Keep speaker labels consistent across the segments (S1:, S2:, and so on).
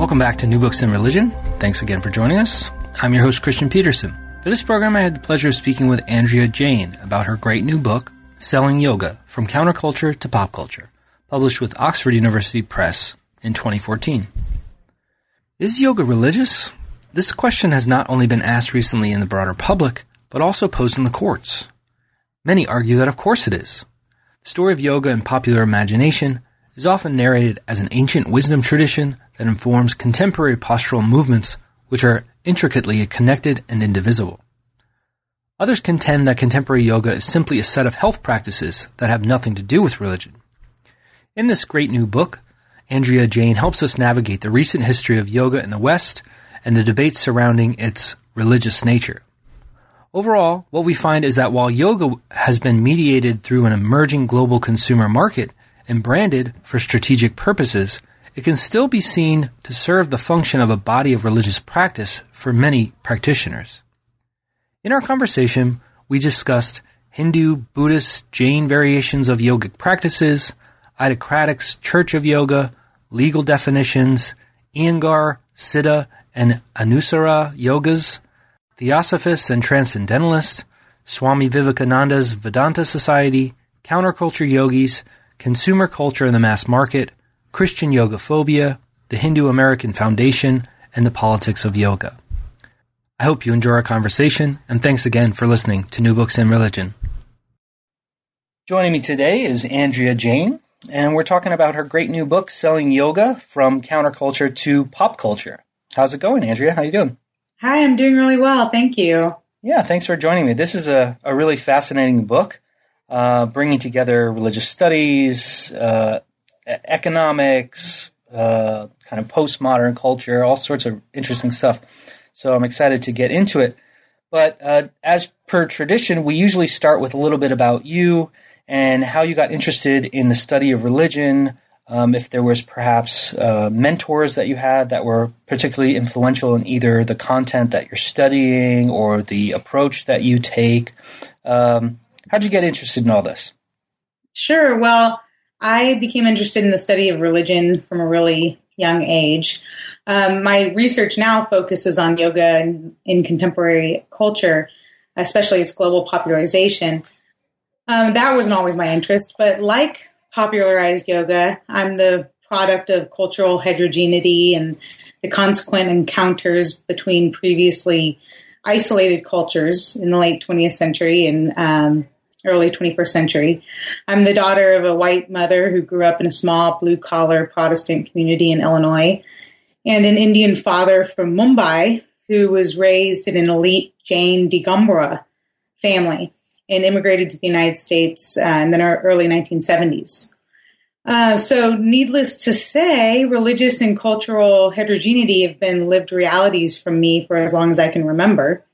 S1: Welcome back to New Books in Religion. Thanks again for joining us. I'm your host, Christian Peterson. For this program, I had the pleasure of speaking with Andrea Jain about her great new book, Selling Yoga From Counterculture to Pop Culture, published with Oxford University Press in 2014. Is yoga religious? This question has not only been asked recently in the broader public, but also posed in the courts. Many argue that of course it is. The story of yoga in popular imagination is often narrated as an ancient wisdom tradition that informs contemporary postural movements which are intricately connected and indivisible. Others contend that contemporary yoga is simply a set of health practices that have nothing to do with religion. In this great new book, Andrea Jain helps us navigate the recent history of yoga in the West and the debates surrounding its religious nature. Overall, what we find is that while yoga has been mediated through an emerging global consumer market and branded for strategic purposes, it can still be seen to serve the function of a body of religious practice for many practitioners. In our conversation, we discussed Hindu, Buddhist, Jain variations of yogic practices, Ida Craddock's Church of Yoga, legal definitions, Iyengar, Siddha, and Anusara yogas, Theosophists and Transcendentalists, Swami Vivekananda's Vedanta Society, counterculture yogis, consumer culture in the mass market, Christian yoga phobia, the Hindu American Foundation, and the politics of yoga. I hope you enjoy our conversation, and thanks again for listening to New Books in Religion. Joining me today is Andrea Jain, and we're talking about her great new book, Selling Yoga from Counterculture to Pop Culture. How's it going, Andrea? How are you doing?
S2: Hi, I'm doing really well. Thank you.
S1: Yeah, thanks for joining me. This is a, a really fascinating book, uh, bringing together religious studies, uh, economics, uh, kind of postmodern culture, all sorts of interesting stuff. So I'm excited to get into it. But uh, as per tradition, we usually start with a little bit about you and how you got interested in the study of religion. Um, if there was perhaps uh, mentors that you had that were particularly influential in either the content that you're studying or the approach that you take. Um, how'd you get interested in all this?
S2: Sure. Well, I became interested in the study of religion from a really young age. Um, my research now focuses on yoga in, in contemporary culture, especially its global popularization. Um, that wasn't always my interest, but like popularized yoga, I'm the product of cultural heterogeneity and the consequent encounters between previously isolated cultures in the late 20th century and um, early 21st century. I'm the daughter of a white mother who grew up in a small blue collar Protestant community in Illinois and an Indian father from Mumbai who was raised in an elite Jain Digambara family and immigrated to the United States uh, in the early 1970s. Uh, so, needless to say, religious and cultural heterogeneity have been lived realities for me for as long as I can remember.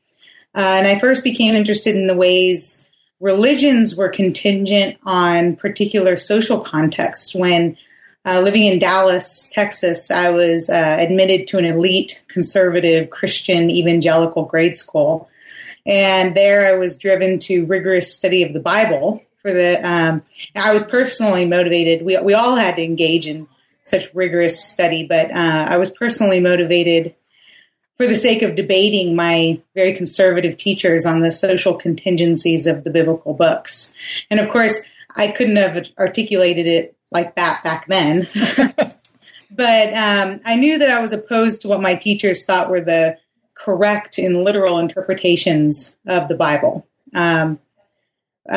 S2: Uh, and I first became interested in the ways religions were contingent on particular social contexts. When uh, living in Dallas, Texas, I was uh, admitted to an elite conservative Christian evangelical grade school. And there I was driven to rigorous study of the Bible for the, um, I was personally motivated. We, we all had to engage in such rigorous study, but uh, I was personally motivated for the sake of debating my very conservative teachers on the social contingencies of the biblical books. And of course, I couldn't have articulated it like that back then. but um, I knew that I was opposed to what my teachers thought were the correct and literal interpretations of the Bible. Um, uh,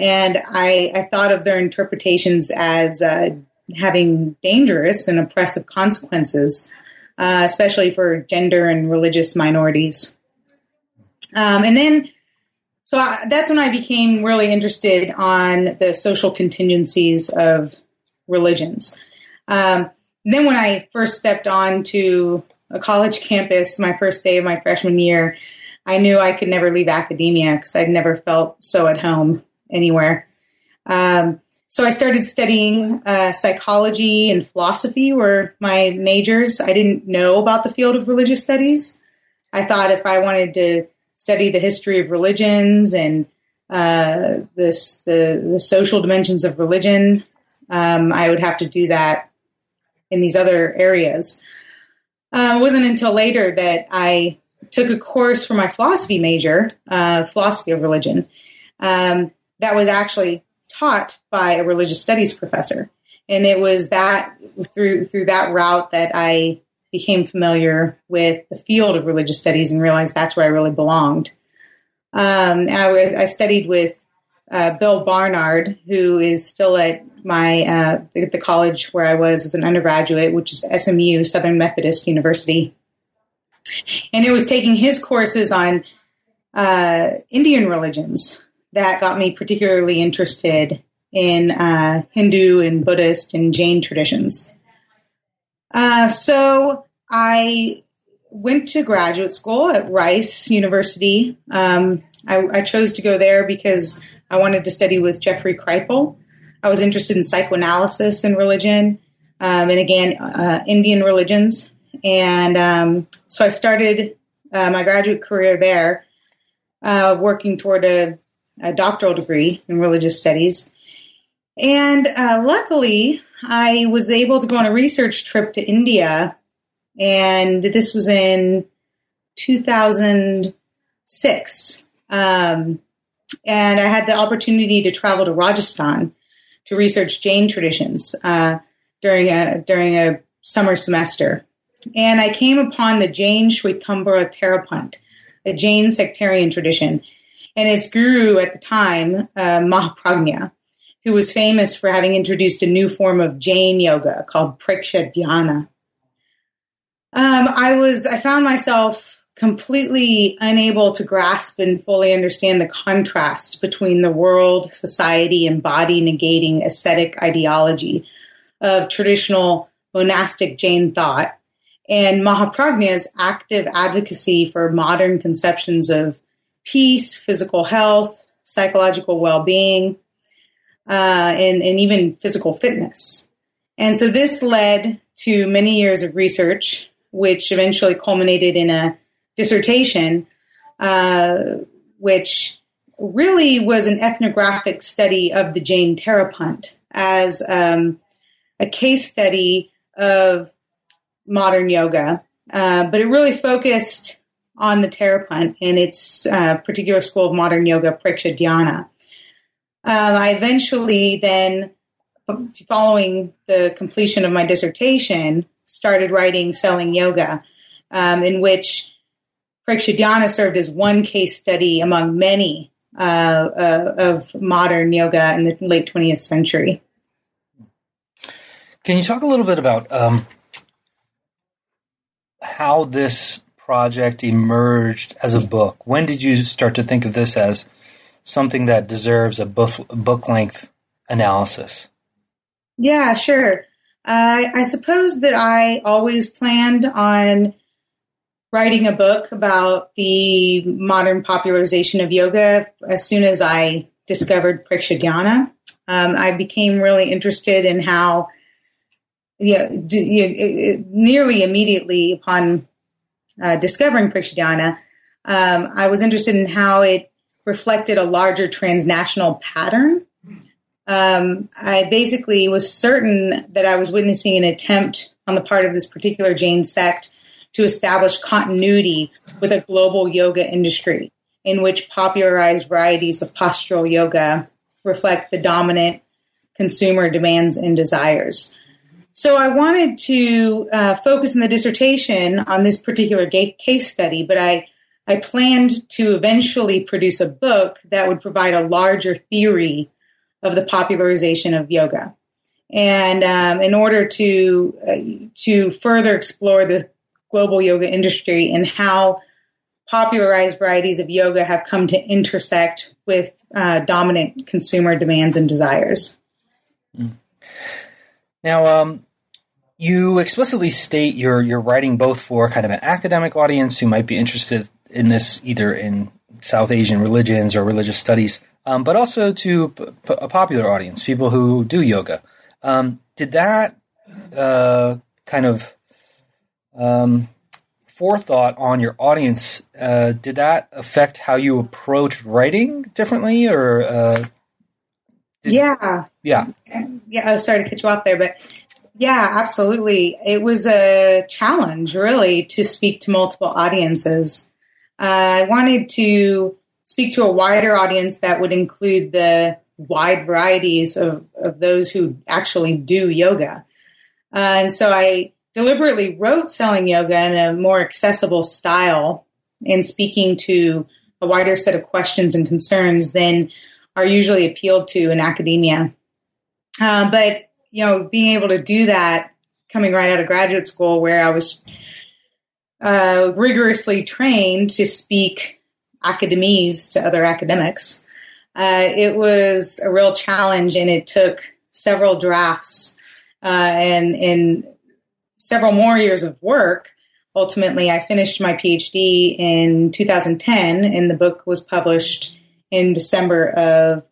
S2: and I, I, thought of their interpretations as uh, having dangerous and oppressive consequences uh, especially for gender and religious minorities. Um, and then, so I, that's when I became really interested on the social contingencies of religions. Um, then when I first stepped on to a college campus, my first day of my freshman year, I knew I could never leave academia because I'd never felt so at home anywhere. Um, so I started studying uh, psychology and philosophy were my majors. I didn't know about the field of religious studies. I thought if I wanted to study the history of religions and uh, this the, the social dimensions of religion, um, I would have to do that in these other areas. Uh, it wasn't until later that I took a course for my philosophy major, uh, philosophy of religion, um, that was actually taught by a religious studies professor, and it was that through through that route that I became familiar with the field of religious studies and realized that's where I really belonged. Um, I, was, I studied with uh, Bill Barnard, who is still at my uh, the college where I was as an undergraduate, which is SMU, Southern Methodist University, and it was taking his courses on uh, Indian religions that got me particularly interested in uh, Hindu and Buddhist and Jain traditions. Uh, so I went to graduate school at Rice University. Um, I, I, chose to go there because I wanted to study with Jeffrey Kripal. I was interested in psychoanalysis and religion, um, and again, uh, Indian religions. And um, so I started uh, my graduate career there, uh, working toward a a doctoral degree in religious studies. And uh, luckily, I was able to go on a research trip to India, and this was in 2006. Um, and I had the opportunity to travel to Rajasthan to research Jain traditions uh, during a during a summer semester. And I came upon the Jain Shvetambara Terapanth, a Jain sectarian tradition and its guru at the time, uh, Mahapragya, who was famous for having introduced a new form of Jain yoga called Preksha Dhyana. Um, I was, I found myself completely unable to grasp and fully understand the contrast between the world, society, and body negating ascetic ideology of traditional monastic Jain thought and Mahapragya's active advocacy for modern conceptions of peace, physical health, psychological well being, uh, and, and even physical fitness. And so this led to many years of research, which eventually culminated in a dissertation, uh, which really was an ethnographic study of the Jain Terapanth as um, a case study of modern yoga. Uh, but it really focused on the Terapanth in its uh, particular school of modern yoga, Preksha Dhyana. Um, I eventually then, following the completion of my dissertation, started writing Selling Yoga, um, in which Preksha Dhyana served as one case study among many uh, uh, of modern yoga in the late 20th century.
S1: Can you talk a little bit about um, how this project emerged as a book? When did you start to think of this as something that deserves a book, book length analysis?
S2: Yeah, sure. Uh, I suppose that I always planned on writing a book about the modern popularization of yoga as soon as I discovered Preksha Dhyana. Um, I became really interested in how, yeah, nearly immediately upon uh, discovering Preksha um, I was interested in how it reflected a larger transnational pattern. Um, I basically was certain that I was witnessing an attempt on the part of this particular Jain sect to establish continuity with a global yoga industry in which popularized varieties of postural yoga reflect the dominant consumer demands and desires. So I wanted to uh, focus in the dissertation on this particular case study, but I I planned to eventually produce a book that would provide a larger theory of the popularization of yoga. And um, in order to uh, to further explore the global yoga industry and how popularized varieties of yoga have come to intersect with uh, dominant consumer demands and desires.
S1: Mm. Now, um, you explicitly state you're you're writing both for kind of an academic audience who might be interested in this either in South Asian religions or religious studies, um, but also to p- p- a popular audience, people who do yoga. Um, did that uh, kind of um, forethought on your audience uh, did that affect how you approached writing differently, or uh,
S2: did, yeah,
S1: yeah,
S2: yeah? I was sorry to cut you off there, but yeah, absolutely. It was a challenge, really, to speak to multiple audiences. Uh, I wanted to speak to a wider audience that would include the wide varieties of, of those who actually do yoga. Uh, and so I deliberately wrote Selling Yoga in a more accessible style and speaking to a wider set of questions and concerns than are usually appealed to in academia. Uh, but you know, being able to do that coming right out of graduate school, where I was uh, rigorously trained to speak academies to other academics, uh, it was a real challenge, and it took several drafts uh, and and several more years of work. Ultimately, I finished my PhD in 2010, and the book was published in December of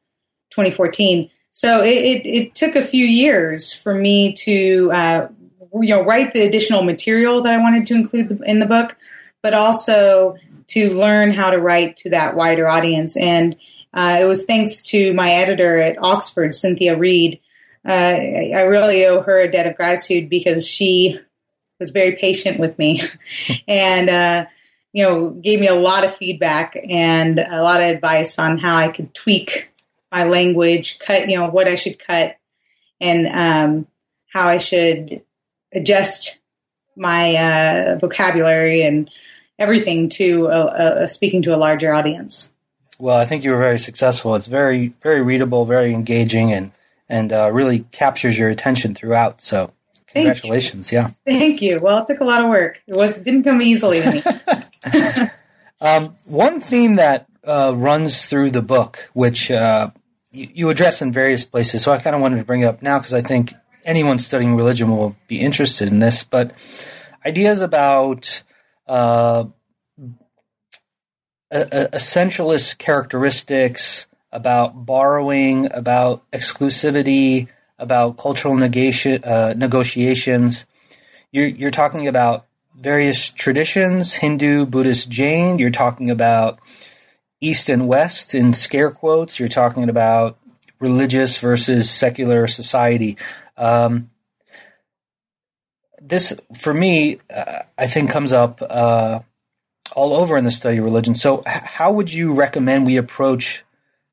S2: 2014. So it, it, it took a few years for me to uh, you know write the additional material that I wanted to include in the book, but also to learn how to write to that wider audience. And uh, it was thanks to my editor at Oxford, Cynthia Read. Uh, I really owe her a debt of gratitude because she was very patient with me and uh, you know gave me a lot of feedback and a lot of advice on how I could tweak my language, cut, you know, what I should cut, and um, how I should adjust my uh, vocabulary and everything to a, a, speaking to a larger audience.
S1: Well, I think you were very successful. It's very, very readable, very engaging, and and uh, really captures your attention throughout. So, congratulations!
S2: Thank yeah, thank you. Well, it took a lot of work. It was didn't come easily to
S1: me. um, one theme that uh, runs through the book, which uh, you, you address in various places. So I kind of wanted to bring it up now because I think anyone studying religion will be interested in this. But ideas about uh, essentialist characteristics, about borrowing, about exclusivity, about cultural negation, uh, negotiations. You're, you're talking about various traditions Hindu, Buddhist, Jain. You're talking about East and West in scare quotes. You're talking about religious versus secular society. Um, this, for me, uh, I think comes up uh, all over in the study of religion. So, how would you recommend we approach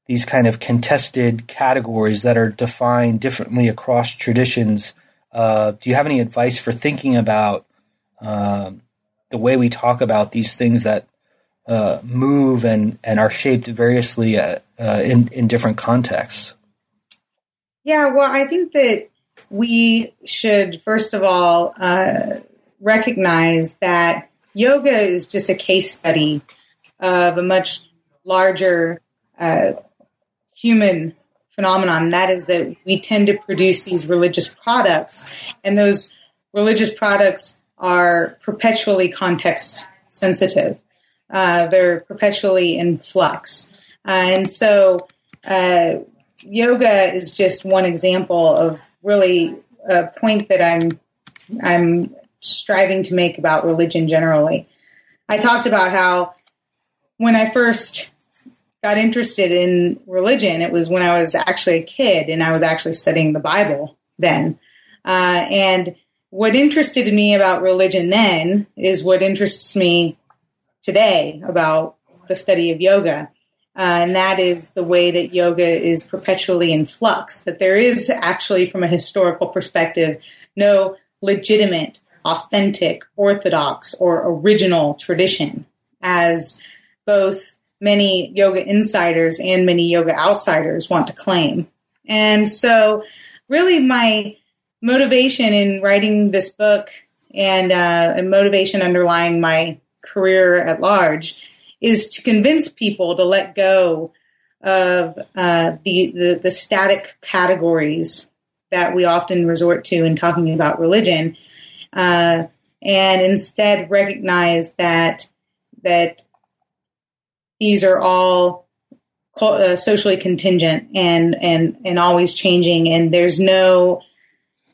S1: these kind of contested categories that are defined differently across traditions? Uh, do you have any advice for thinking about um, the way we talk about these things that uh, move and, and are shaped variously uh, uh, in, in different contexts?
S2: Yeah, well, I think that we should, first of all, uh, recognize that yoga is just a case study of a much larger uh, human phenomenon. That is that we tend to produce these religious products, and those religious products are perpetually context sensitive. Uh, they're perpetually in flux. Uh, and so uh, yoga is just one example of really a point that I'm I'm striving to make about religion generally. I talked about how when I first got interested in religion, it was when I was actually a kid and I was actually studying the Bible then. Uh, and what interested me about religion then is what interests me today about the study of yoga. Uh, and that is the way that yoga is perpetually in flux, that there is actually, from a historical perspective, no legitimate, authentic, orthodox, or original tradition, as both many yoga insiders and many yoga outsiders want to claim. And so, really, my motivation in writing this book and, uh, motivation underlying my career at large is to convince people to let go of uh, the, the, the static categories that we often resort to in talking about religion, uh, and instead recognize that that these are all uh, socially contingent and and and always changing, and there's no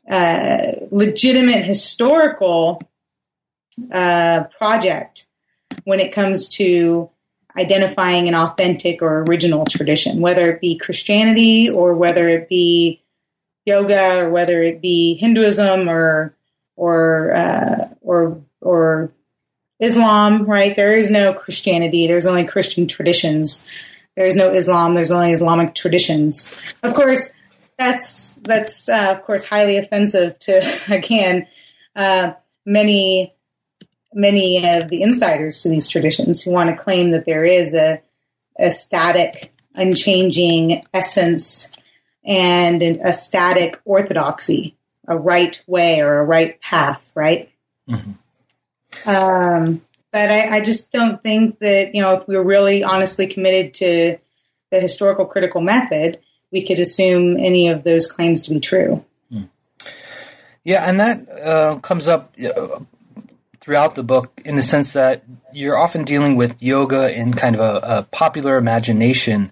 S2: uh, legitimate historical uh, project when it comes to identifying an authentic or original tradition, whether it be Christianity or whether it be yoga or whether it be Hinduism or or uh, or or Islam. Right? There is no Christianity. There's only Christian traditions. There's no Islam. There's only Islamic traditions. Of course, that's that's uh, of course highly offensive to again uh, many many of the insiders to these traditions who want to claim that there is a, a static, unchanging essence and a static orthodoxy, a right way or a right path, right? Mm-hmm. Um, but I, I, just don't think that, you know, if we we're really honestly committed to the historical critical method, we could assume any of those claims to be true. Hmm.
S1: Yeah, and that uh, comes up uh, throughout the book in the sense that you're often dealing with yoga in kind of a, a popular imagination.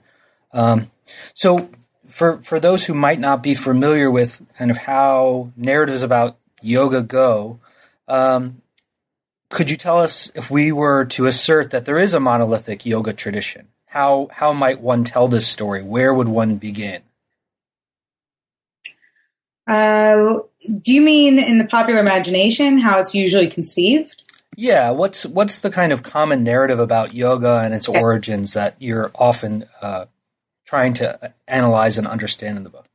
S1: Um, so, for for those who might not be familiar with kind of how narratives about yoga go, um, could you tell us if we were to assert that there is a monolithic yoga tradition? How how might one tell this story? Where would one begin?
S2: Uh, do you mean in the popular imagination how it's usually conceived?
S1: Yeah, what's what's the kind of common narrative about yoga and its okay. origins that you're often uh, trying to analyze and understand in the book?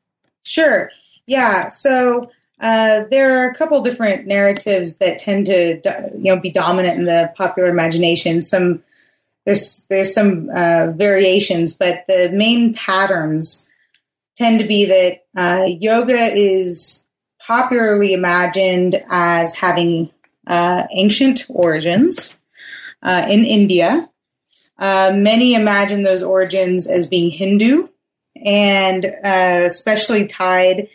S2: Sure. Yeah. So uh, there are a couple different narratives that tend to you know be dominant in the popular imagination. Some there's there's some uh, variations, but the main patterns tend to be that uh, yoga is popularly imagined as having uh, ancient origins uh, in India. Many imagine those origins as being Hindu and especially tied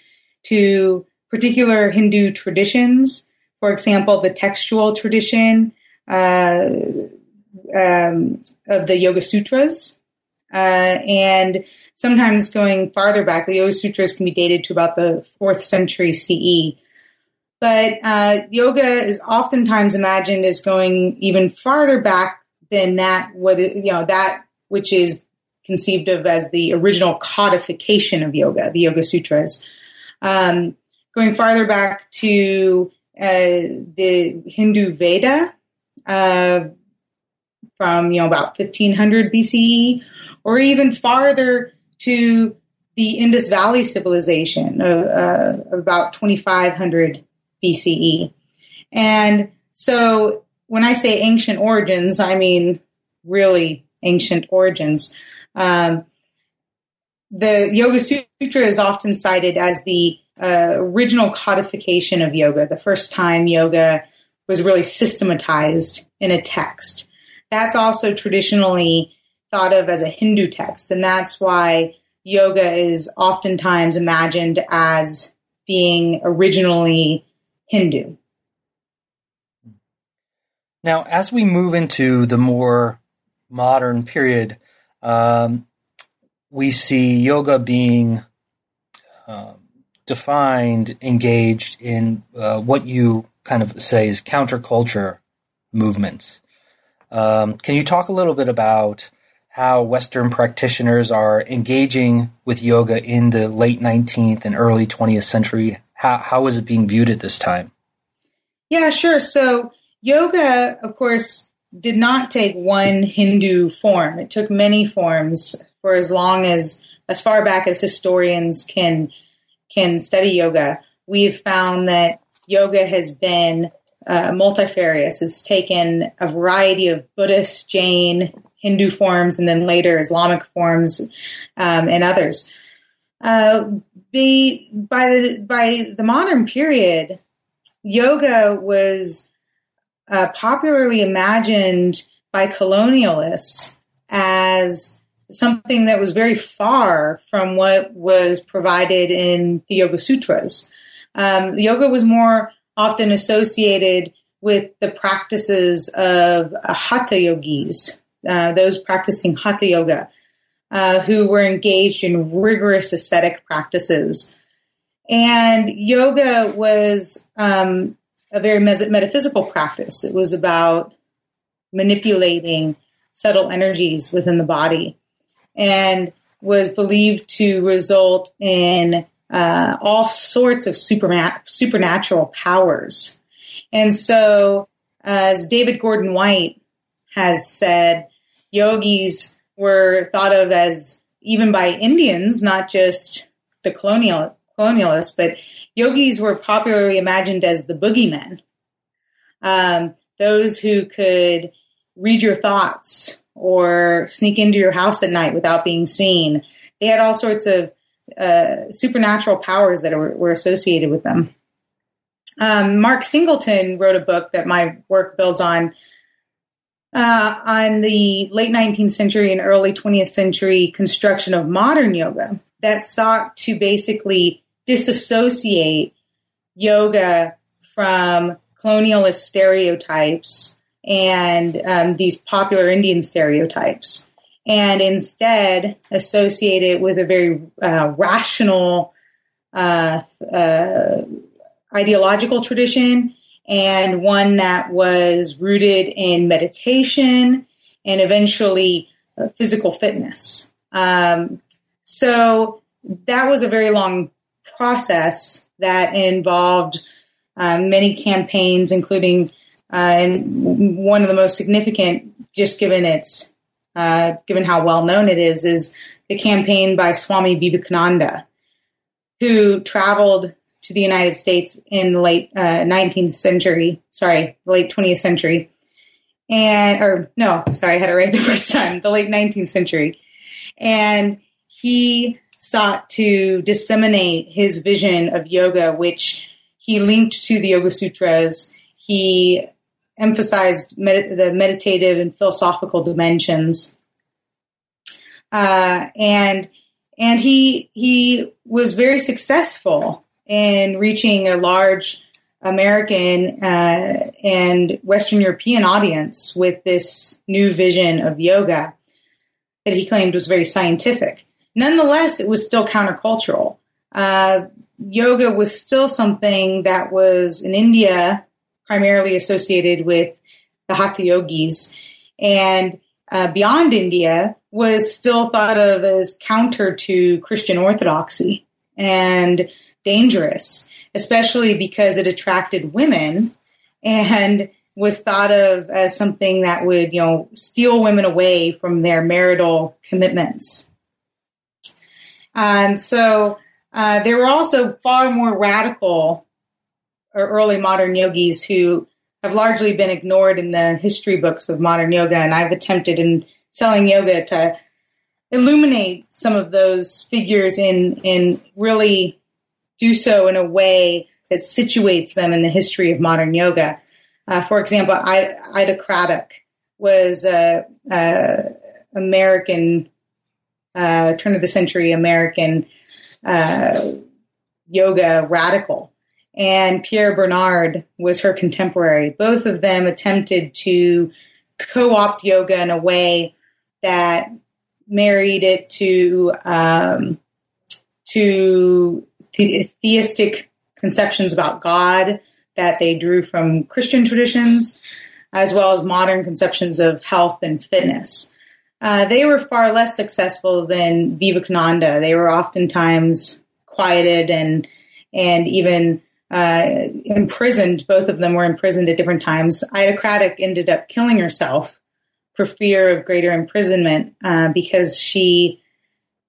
S2: to particular Hindu traditions. For example, the textual tradition uh, um, of the Yoga Sutras. and sometimes going farther back, the Yoga Sutras can be dated to about the fourth century CE. But uh, yoga is oftentimes imagined as going even farther back than that. What you know that which is conceived of as the original codification of yoga, the Yoga Sutras, um, going farther back to uh, the Hindu Veda uh, from you know about 1500 BCE, or even farther to the Indus Valley civilization uh, about 2500 BCE. And so when I say ancient origins, I mean really ancient origins. Um, the Yoga Sutra is often cited as the uh, original codification of yoga, the first time yoga was really systematized in a text. That's also traditionally thought of as a Hindu text, and that's why yoga is oftentimes imagined as being originally Hindu.
S1: Now, as we move into the more modern period, um, we see yoga being uh, defined, engaged in uh, what you kind of say is counterculture movements. Um, can you talk a little bit about how Western practitioners are engaging with yoga in the late 19th and early 20th century. How, how is it being viewed at this time?
S2: Yeah, sure. So, yoga, of course, did not take one Hindu form. It took many forms for as long as, as far back as historians can, can study yoga. We've found that yoga has been uh, multifarious. It's taken a variety of Buddhist, Jain, Hindu forms and then later Islamic forms um, and others. Uh, the, by the by the modern period, yoga was uh, popularly imagined by colonialists as something that was very far from what was provided in the Yoga Sutras. Um, yoga was more often associated with the practices of uh, hatha yogis, uh, those practicing hatha yoga, uh, who were engaged in rigorous ascetic practices. And yoga was um, a very metaphysical practice. It was about manipulating subtle energies within the body and was believed to result in uh, all sorts of supernatural powers. And so, as David Gordon White has said, yogis were thought of as, even by Indians, not just the colonial colonialists, but yogis were popularly imagined as the boogeymen, um, those who could read your thoughts or sneak into your house at night without being seen. They had all sorts of uh, supernatural powers that were, were associated with them. Um, Mark Singleton wrote a book that my work builds on uh, on the late 19th century and early 20th century construction of modern yoga that sought to basically disassociate yoga from colonialist stereotypes and um, these popular Indian stereotypes, and instead associate it with a very uh, rational uh, uh, ideological tradition and one that was rooted in meditation and eventually uh, physical fitness. Um, so that was a very long process that involved um, many campaigns, including uh, and one of the most significant, just given its uh, given how well known it is, is the campaign by Swami Vivekananda, who traveled to the United States in the late uh, 19th century, sorry, late 20th century, and or no, sorry, I had it right the first time, the late 19th century, and he sought to disseminate his vision of yoga, which he linked to the Yoga Sutras. He emphasized med- the meditative and philosophical dimensions. Uh, and and he he was very successful in reaching a large American uh, and Western European audience with this new vision of yoga that he claimed was very scientific. Nonetheless, it was still countercultural. Uh, yoga was still something that was in India primarily associated with the Hatha yogis, and uh, beyond India was still thought of as counter to Christian orthodoxy and dangerous, especially because it attracted women and was thought of as something that would, you know, steal women away from their marital commitments. And so uh, there were also far more radical or early modern yogis who have largely been ignored in the history books of modern yoga. And I've attempted in selling yoga to illuminate some of those figures in, in really do so in a way that situates them in the history of modern yoga. Uh, for example, I, Ida Craddock was a, a American uh, turn of the century American uh, yoga radical and Pierre Bernard was her contemporary. Both of them attempted to co opt yoga in a way that married it to um, to the- theistic conceptions about God that they drew from Christian traditions, as well as modern conceptions of health and fitness. Uh, they were far less successful than Vivekananda. They were oftentimes quieted and and even uh, imprisoned. Both of them were imprisoned at different times. Ida ended up killing herself for fear of greater imprisonment uh, because she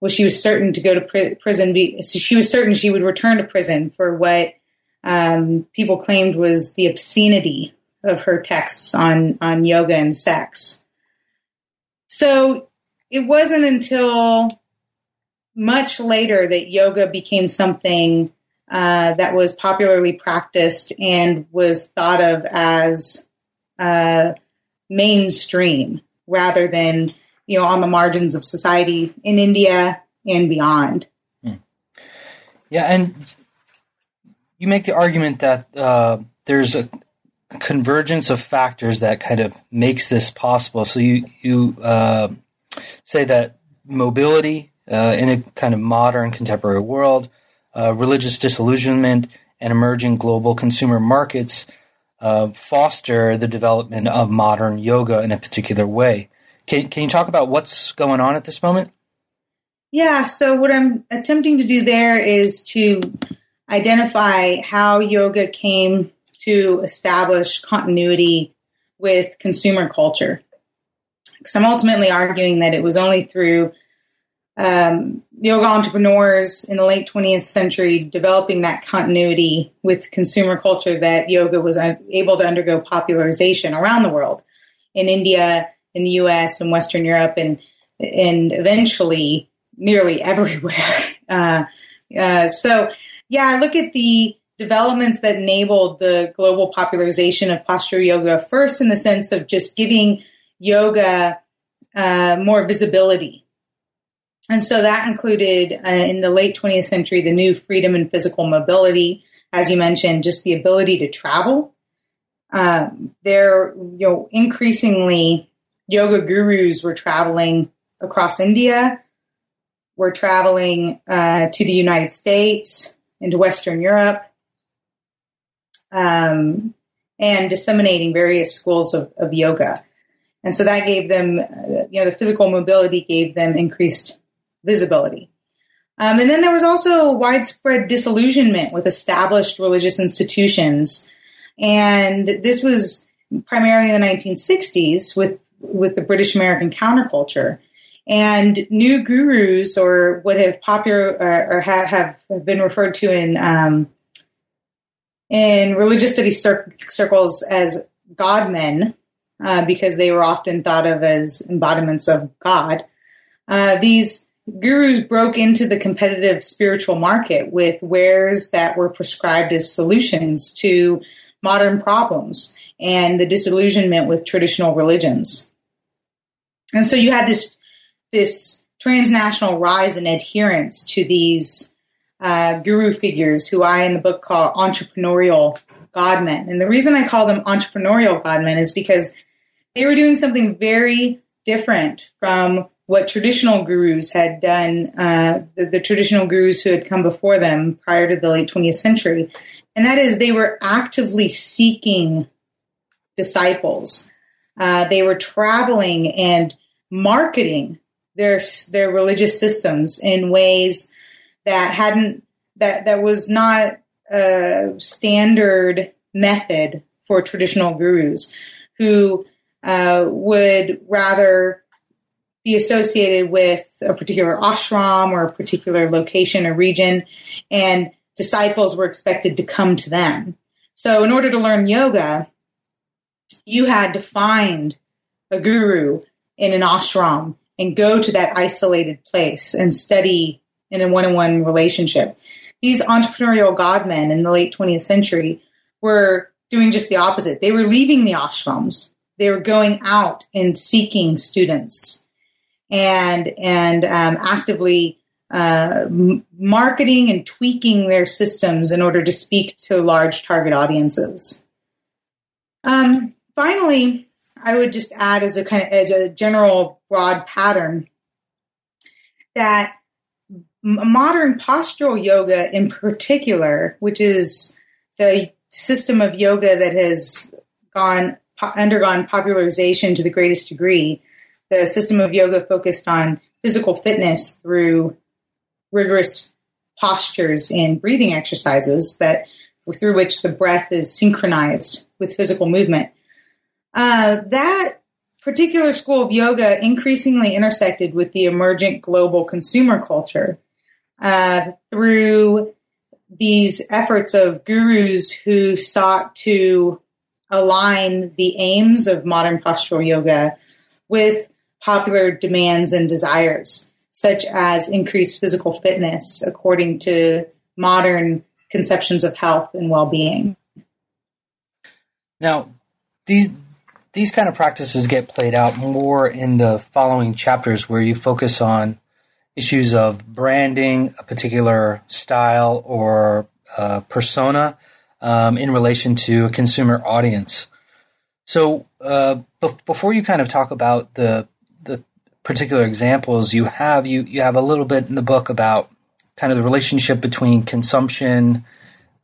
S2: well, she was certain to go to pri- prison. Be- she was certain she would return to prison for what um, people claimed was the obscenity of her texts on on yoga and sex. So it wasn't until much later that yoga became something uh, that was popularly practiced and was thought of as uh, mainstream rather than you know, on the margins of society in India and beyond. Hmm.
S1: Yeah, and you make the argument that uh, there's a convergence of factors that kind of makes this possible. So you you uh, say that mobility uh, in a kind of modern contemporary world, uh, religious disillusionment, and emerging global consumer markets uh, foster the development of modern yoga in a particular way. Can, can you talk about what's going on at this moment?
S2: Yeah, so what I'm attempting to do there is to identify how yoga came to establish continuity with consumer culture. Because I'm ultimately arguing that it was only through um, yoga entrepreneurs in the late 20th century developing that continuity with consumer culture that yoga was able to undergo popularization around the world in India, in the US, and Western Europe, and, and eventually nearly everywhere. Uh, uh, so, yeah, I look at the developments that enabled the global popularization of postural yoga first in the sense of just giving yoga uh, more visibility. And so that included uh, in the late 20th century the new freedom and physical mobility, as you mentioned, just the ability to travel. Um, there, you know, increasingly yoga gurus were traveling across India, were traveling uh, to the United States, into Western Europe, um, and disseminating various schools of, of, yoga. And so that gave them, uh, you know, the physical mobility gave them increased visibility. Um, and then there was also widespread disillusionment with established religious institutions. And this was primarily in the 1960s with, with the British American counterculture. And new gurus, or what have popular or, or have, have been referred to in um, in religious studies cir- circles as godmen, uh, because they were often thought of as embodiments of God. Uh, these gurus broke into the competitive spiritual market with wares that were prescribed as solutions to modern problems and the disillusionment with traditional religions. And so you had this this transnational rise in adherence to these uh, guru figures who I in the book call entrepreneurial godmen. And the reason I call them entrepreneurial godmen is because they were doing something very different from what traditional gurus had done, uh, the, the, traditional gurus who had come before them prior to the late 20th century. And that is, they were actively seeking disciples. Uh, they were traveling and marketing their their religious systems in ways that hadn't that that was not a standard method for traditional gurus who uh, would rather be associated with a particular ashram or a particular location or region, and disciples were expected to come to them. So, in order to learn yoga, you had to find a guru in an ashram and go to that isolated place and study in a one on one relationship. These entrepreneurial godmen in the late 20th century were doing just the opposite. They were leaving the ashrams, they were going out and seeking students and, and um, actively uh, marketing and tweaking their systems in order to speak to large target audiences. Um, finally, I would just add as a kind of as a general broad pattern that modern postural yoga in particular, which is the system of yoga that has gone undergone popularization to the greatest degree, the system of yoga focused on physical fitness through rigorous postures and breathing exercises that through which the breath is synchronized with physical movement. Uh, that particular school of yoga increasingly intersected with the emergent global consumer culture uh, through these efforts of gurus who sought to align the aims of modern postural yoga with popular demands and desires, such as increased physical fitness according to modern conceptions of health and well being.
S1: Now, these these kind of practices get played out more in the following chapters where you focus on issues of branding a particular style or uh, persona um, in relation to a consumer audience. So, uh, be- before you kind of talk about the the particular examples you have, you you have a little bit in the book about kind of the relationship between consumption,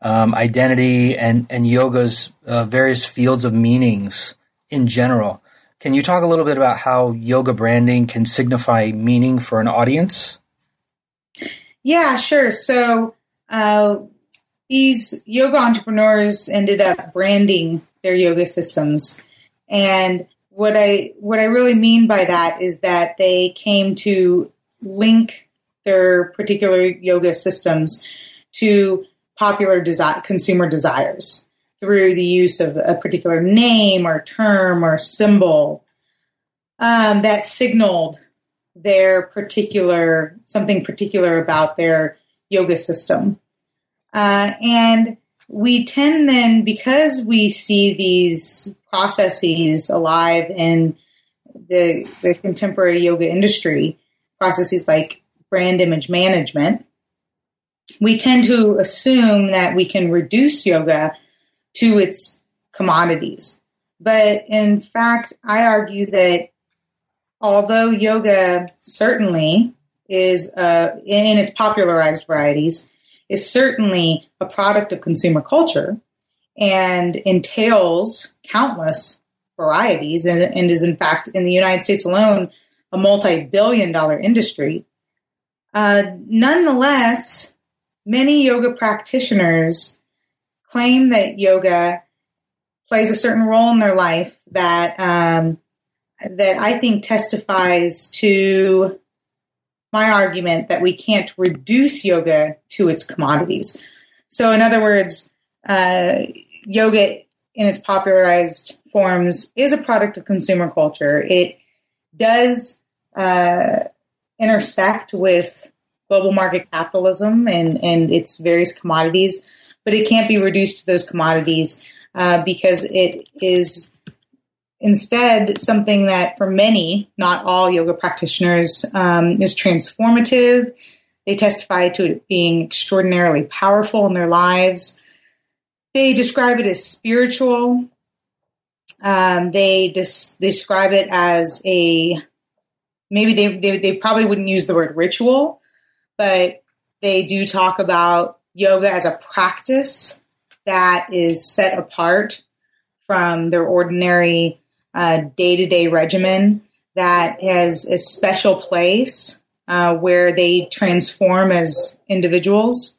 S1: um, identity, and and yoga's uh, various fields of meanings in general. Can you talk a little bit about how yoga branding can signify meaning for an audience?
S2: Yeah, sure. So uh, these yoga entrepreneurs ended up branding their yoga systems, and what I what I really mean by that is that they came to link their particular yoga systems to popular desi- consumer desires through the use of a particular name or term or symbol um, that signaled their particular something particular about their yoga system. Uh, and we tend then because we see these processes alive in the, the contemporary yoga industry processes like brand image management we tend to assume that we can reduce yoga to its commodities. But in fact, I argue that although yoga certainly is, uh, in its popularized varieties, is certainly a product of consumer culture and entails countless varieties and, and is in fact in the United States alone a multi-billion dollar industry. Uh, nonetheless, many yoga practitioners claim that yoga plays a certain role in their life that um, that I think testifies to my argument that we can't reduce yoga to its commodities. So, in other words, uh, yoga in its popularized forms is a product of consumer culture. It does uh, intersect with global market capitalism and, and its various commodities, but it can't be reduced to those commodities uh, because it is instead something that for many, not all yoga practitioners, um, is transformative. They testify to it being extraordinarily powerful in their lives. They describe it as spiritual. Um, they dis- describe it as a maybe they, they, they probably wouldn't use the word ritual, but they do talk about yoga as a practice that is set apart from their ordinary day to day regimen that has a special place uh, where they transform as individuals.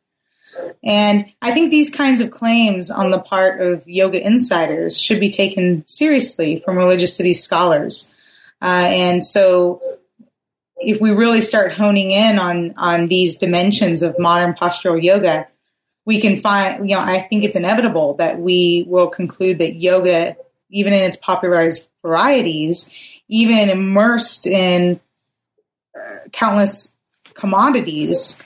S2: And I think these kinds of claims on the part of yoga insiders should be taken seriously from religious studies scholars. Uh, and so if we really start honing in on on these dimensions of modern postural yoga, we can find, you know, I think it's inevitable that we will conclude that yoga, even in its popularized varieties, even immersed in uh, countless commodities,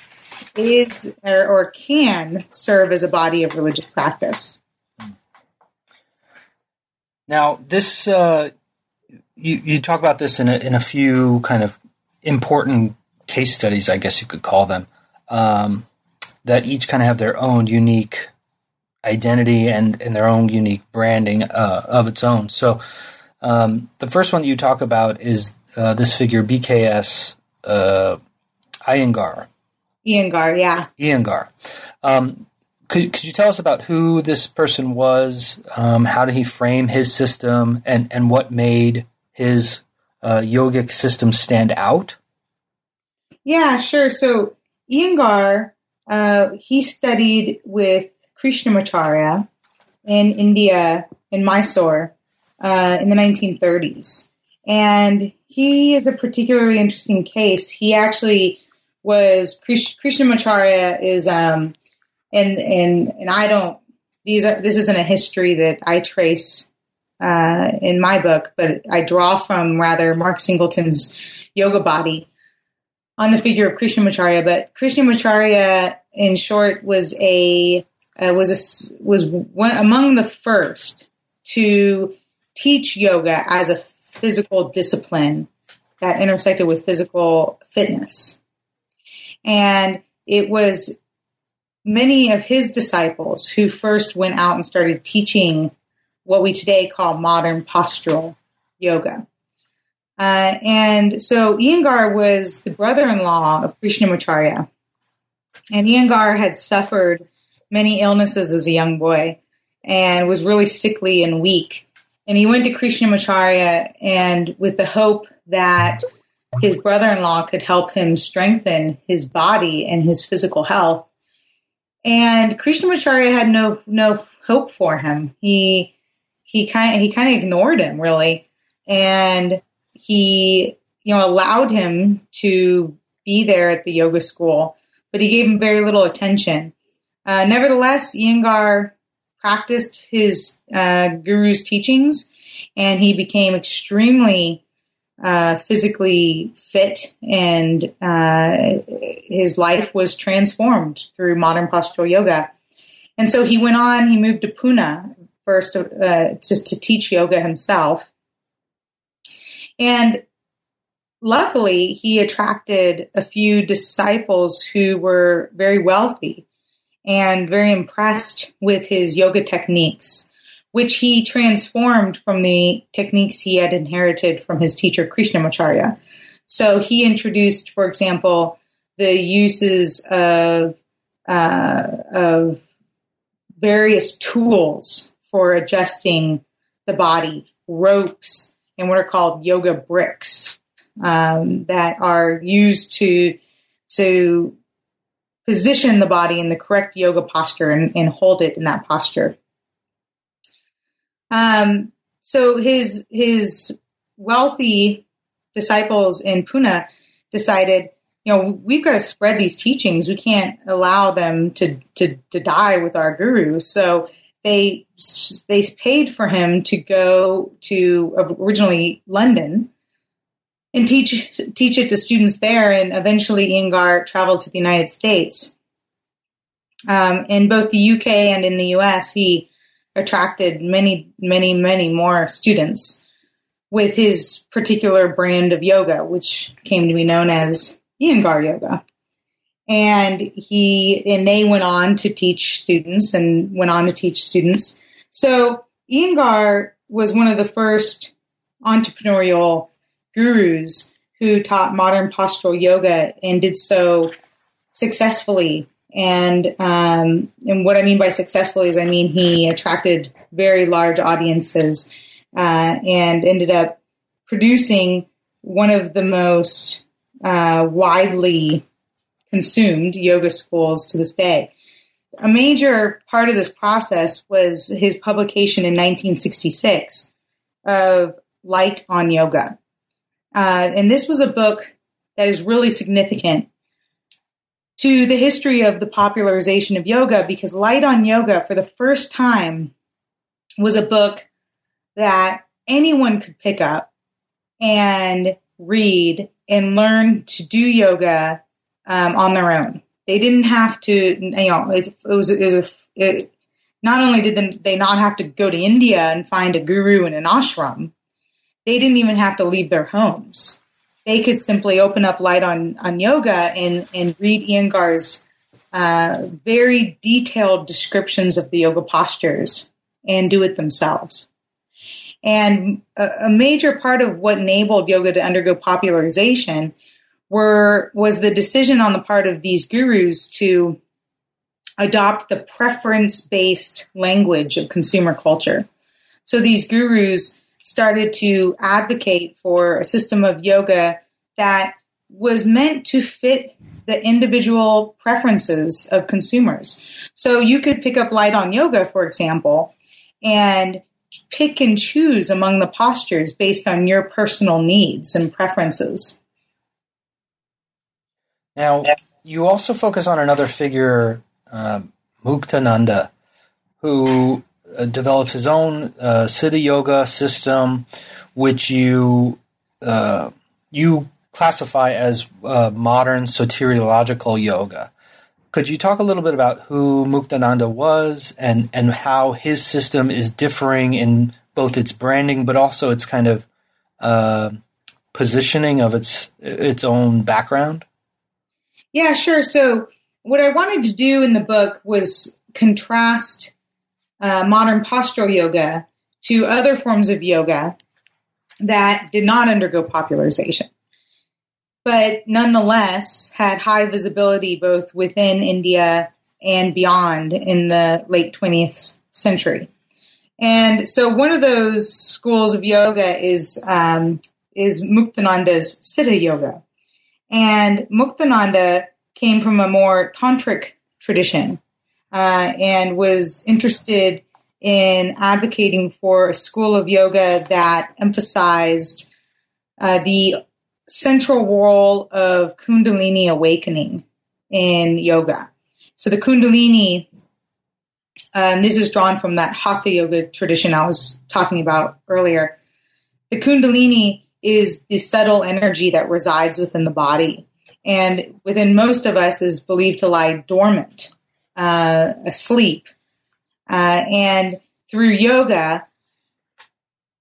S2: is or, or, can serve as a body of religious practice.
S1: Now, this uh, you you talk about this in a, in a few kind of important case studies, I guess you could call them, um, that each kind of have their own unique identity and, and their own unique branding uh, of its own. So um, the first one that you talk about is uh, this figure BKS uh, Iyengar.
S2: Iyengar, yeah.
S1: Iyengar. Um, could, could you tell us about who this person was? Um, how did he frame his system, and, and what made his uh, yogic system stand out?
S2: Yeah, sure. So Iyengar, uh, he studied with Krishnamacharya in India, in Mysore, uh, in the 1930s. And he is a particularly interesting case. He actually was Krishnamacharya is um and and and I don't these are this isn't a history that I trace uh, in my book, but I draw from rather Mark Singleton's Yoga Body on the figure of Krishnamacharya. But Krishnamacharya, in short, was a uh, was a, was one among the first to teach yoga as a physical discipline that intersected with physical fitness. And it was many of his disciples who first went out and started teaching what we today call modern postural yoga. Uh, and so Iyengar was the brother in law of Krishnamacharya. And Iyengar had suffered many illnesses as a young boy and was really sickly and weak. And he went to Krishnamacharya and with the hope that his brother in law could help him strengthen his body and his physical health. And Krishnamacharya had no no hope for him. He he kind he kind of ignored him really, and he you know allowed him to be there at the yoga school, but he gave him very little attention. Uh, nevertheless, Iyengar practiced his uh, guru's teachings, and he became extremely uh, physically fit, and uh, his life was transformed through modern postural yoga. And so he went on. He moved to Pune first uh, to, to teach yoga himself, and luckily he attracted a few disciples who were very wealthy and very impressed with his yoga techniques, which he transformed from the techniques he had inherited from his teacher Krishnamacharya. So he introduced, for example, the uses of uh, of various tools for adjusting the body, ropes, and what are called yoga bricks um, that are used to to position the body in the correct yoga posture and, and hold it in that posture. Um, so his his wealthy disciples in Pune decided, you know, we've got to spread these teachings. We can't allow them to to, to die with our guru. So they they paid for him to go to originally London and teach teach it to students there. And eventually, Iyengar traveled to the United States. Um, in both the UK and in the US, he attracted many, many, many more students with his particular brand of yoga, which came to be known as Iyengar Yoga. And he and they went on to teach students and went on to teach students. So Iyengar was one of the first entrepreneurial gurus who taught modern postural yoga and did so successfully. And um, and what I mean by successfully is I mean he attracted very large audiences uh, and ended up producing one of the most uh, widely consumed yoga schools to this day. A major part of this process was his publication in 1966 of Light on Yoga. Uh, and this was a book that is really significant to the history of the popularization of yoga because Light on Yoga, for the first time, was a book that anyone could pick up and read and learn to do yoga um, on their own. They didn't have to, you know, it, was, it was a, it, not only did they not have to go to India and find a guru in an ashram, they didn't even have to leave their homes. They could simply open up Light on, on Yoga and, and read Iyengar's uh, very detailed descriptions of the yoga postures and do it themselves. And a, a major part of what enabled yoga to undergo popularization were was the decision on the part of these gurus to adopt the preference based language of consumer culture. So these gurus started to advocate for a system of yoga that was meant to fit the individual preferences of consumers. So you could pick up light on yoga, for example, and pick and choose among the postures based on your personal needs and preferences.
S1: Now, you also focus on another figure, uh, Muktananda, who develops his own uh, Siddha Yoga system, which you uh, you classify as uh, modern soteriological yoga. Could you talk a little bit about who Muktananda was and, and how his system is differing in both its branding, but also its kind of uh, positioning of its its own background?
S2: Yeah, sure. So what I wanted to do in the book was contrast uh, modern postural yoga to other forms of yoga that did not undergo popularization, but nonetheless had high visibility both within India and beyond in the late 20th century. And so one of those schools of yoga is um, is Muktananda's Siddha Yoga. And Muktananda came from a more tantric tradition uh, and was interested in advocating for a school of yoga that emphasized uh, the central role of Kundalini awakening in yoga. So the Kundalini, uh, and this is drawn from that Hatha yoga tradition I was talking about earlier. The Kundalini is the subtle energy that resides within the body and within most of us is believed to lie dormant, uh, asleep. Uh, and through yoga,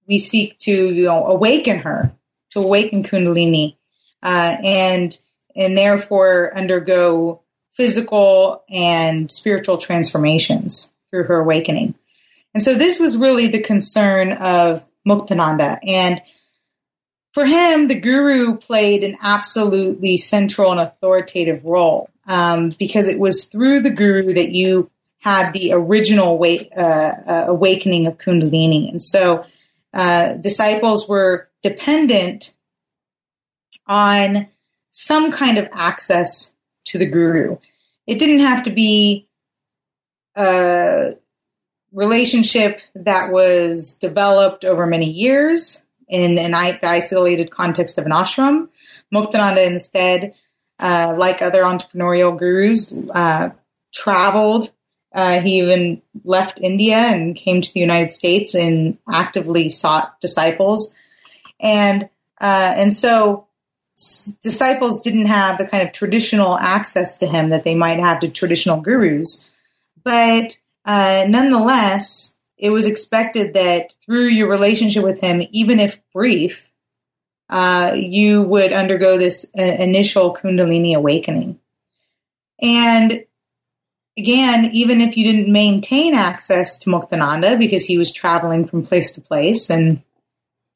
S2: we seek to you know awaken her, to awaken Kundalini, uh, and and therefore undergo physical and spiritual transformations through her awakening. And so this was really the concern of Muktananda. And for him, the guru played an absolutely central and authoritative role um, because it was through the guru that you had the original uh, uh, awakening of Kundalini. And so uh, disciples were dependent on some kind of access to the guru. It didn't have to be a relationship that was developed over many years in an isolated context of an ashram. Muktananda instead, uh, like other entrepreneurial gurus, uh, traveled. Uh, he even left India and came to the United States and actively sought disciples. And uh, and so disciples didn't have the kind of traditional access to him that they might have to traditional gurus. But uh, nonetheless, it was expected that through your relationship with him, even if brief, uh, you would undergo this uh, initial Kundalini awakening. And again, even if you didn't maintain access to Muktananda because he was traveling from place to place and